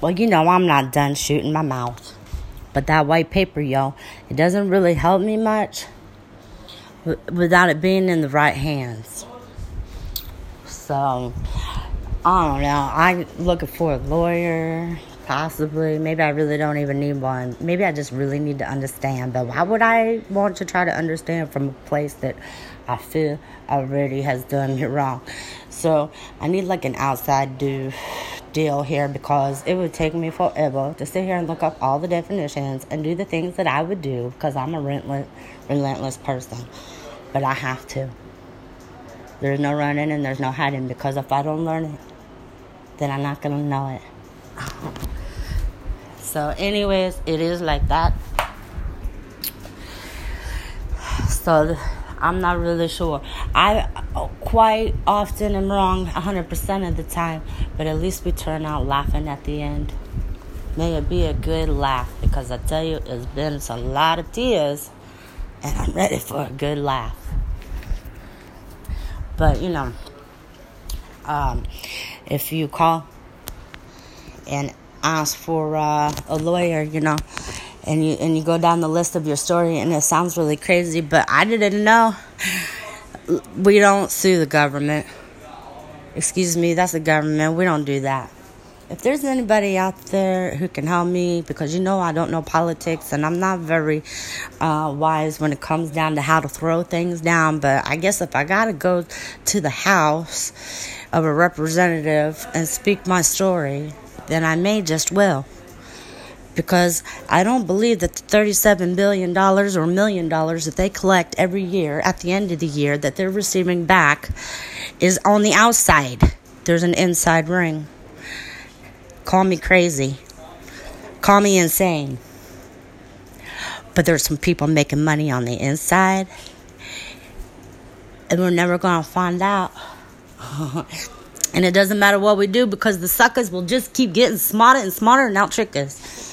Well, you know, I'm not done shooting my mouth. But that white paper, y'all, it doesn't really help me much without it being in the right hands. So, I don't know. I'm looking for a lawyer, possibly. Maybe I really don't even need one. Maybe I just really need to understand. But why would I want to try to understand from a place that I feel already has done me wrong? So, I need like an outside do deal here because it would take me forever to sit here and look up all the definitions and do the things that I would do because I'm a relentless, relentless person. But I have to. There's no running and there's no hiding because if I don't learn it, then I'm not gonna know it. so, anyways, it is like that. So, I'm not really sure. I uh, quite often am wrong 100% of the time, but at least we turn out laughing at the end. May it be a good laugh because I tell you, it's been a lot of tears and I'm ready for a good laugh. But you know, um, if you call and ask for uh, a lawyer, you know, and you and you go down the list of your story, and it sounds really crazy, but I didn't know. We don't sue the government. Excuse me, that's the government. We don't do that. If there's anybody out there who can help me, because you know I don't know politics and I'm not very uh, wise when it comes down to how to throw things down, but I guess if I gotta go to the house of a representative and speak my story, then I may just will. Because I don't believe that the $37 billion or million dollars that they collect every year at the end of the year that they're receiving back is on the outside. There's an inside ring. Call me crazy. Call me insane. But there's some people making money on the inside. And we're never going to find out. and it doesn't matter what we do because the suckers will just keep getting smarter and smarter and out trick us.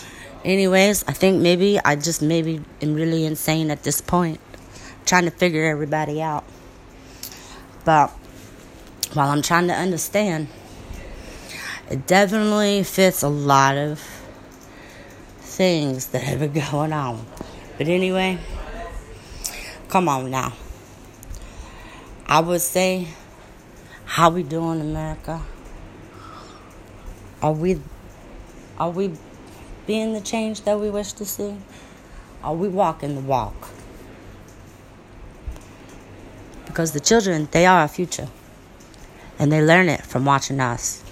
Anyways, I think maybe I just maybe am really insane at this point. Trying to figure everybody out. But while I'm trying to understand, it definitely fits a lot of things that have been going on. But anyway, come on now. I would say, how we doing, America? Are we, are we being the change that we wish to see? Are we walking the walk? Because the children, they are our future. And they learn it from watching us.